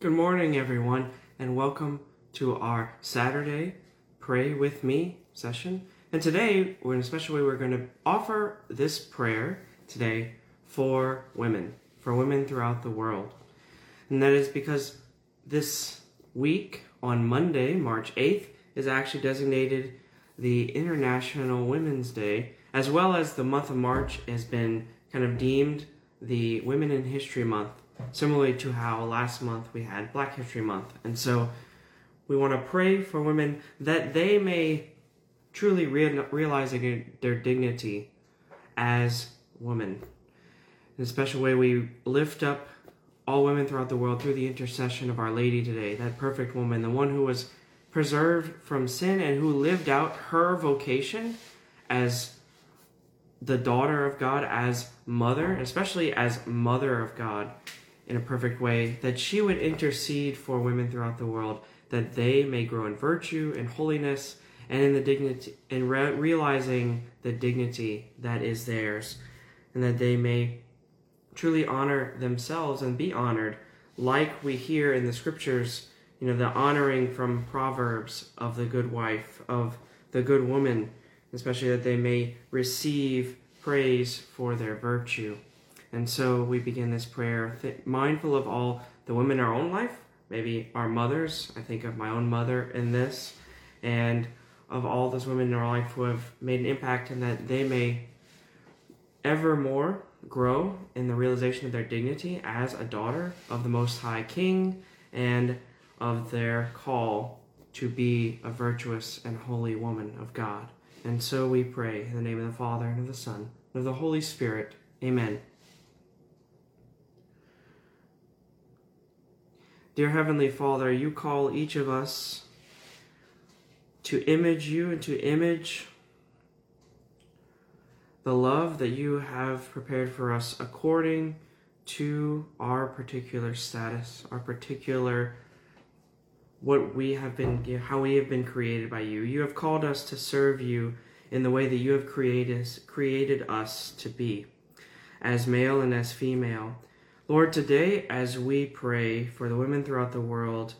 Good morning, everyone, and welcome to our Saturday Pray With Me session. And today, in a special way, we're going to offer this prayer today for women, for women throughout the world. And that is because this week, on Monday, March 8th, is actually designated the International Women's Day, as well as the month of March has been kind of deemed the Women in History Month, similarly to how last month we had Black History Month. And so we want to pray for women that they may truly re- realize their dignity as women. In a special way, we lift up all women throughout the world through the intercession of Our Lady today, that perfect woman, the one who was preserved from sin and who lived out her vocation as the daughter of God as mother, especially as mother of God in a perfect way, that she would intercede for women throughout the world, that they may grow in virtue and holiness and in the dignity and re- realizing the dignity that is theirs, and that they may truly honor themselves and be honored, like we hear in the scriptures, you know, the honoring from Proverbs of the good wife, of the good woman especially that they may receive praise for their virtue. And so we begin this prayer th- mindful of all the women in our own life, maybe our mothers. I think of my own mother in this, and of all those women in our life who have made an impact, and that they may ever more grow in the realization of their dignity as a daughter of the Most High King and of their call to be a virtuous and holy woman of God. And so we pray in the name of the Father, and of the Son, and of the Holy Spirit. Amen. Dear Heavenly Father, you call each of us to image you and to image the love that you have prepared for us according to our particular status, our particular what we have been how we have been created by you. You have called us to serve you in the way that you have created created us to be, as male and as female. Lord, today as we pray for the women throughout the world,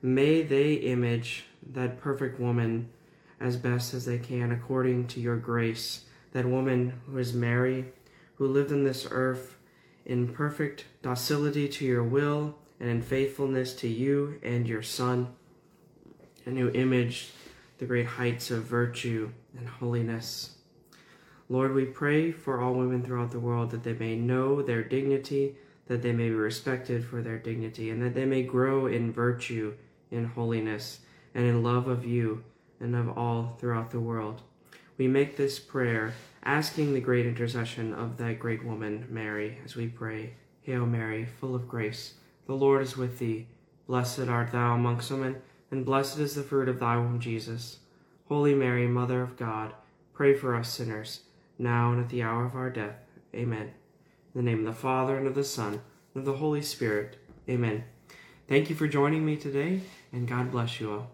may they image that perfect woman as best as they can according to your grace, that woman who is Mary, who lived on this earth in perfect docility to your will and in faithfulness to you and your Son, and who imaged the great heights of virtue and holiness. Lord, we pray for all women throughout the world that they may know their dignity, that they may be respected for their dignity, and that they may grow in virtue, in holiness, and in love of you and of all throughout the world. We make this prayer asking the great intercession of that great woman, Mary, as we pray, Hail Mary, full of grace. The Lord is with thee. Blessed art thou amongst women, and blessed is the fruit of thy womb, Jesus. Holy Mary, Mother of God, pray for us sinners, now and at the hour of our death. Amen. In the name of the Father, and of the Son, and of the Holy Spirit. Amen. Thank you for joining me today, and God bless you all.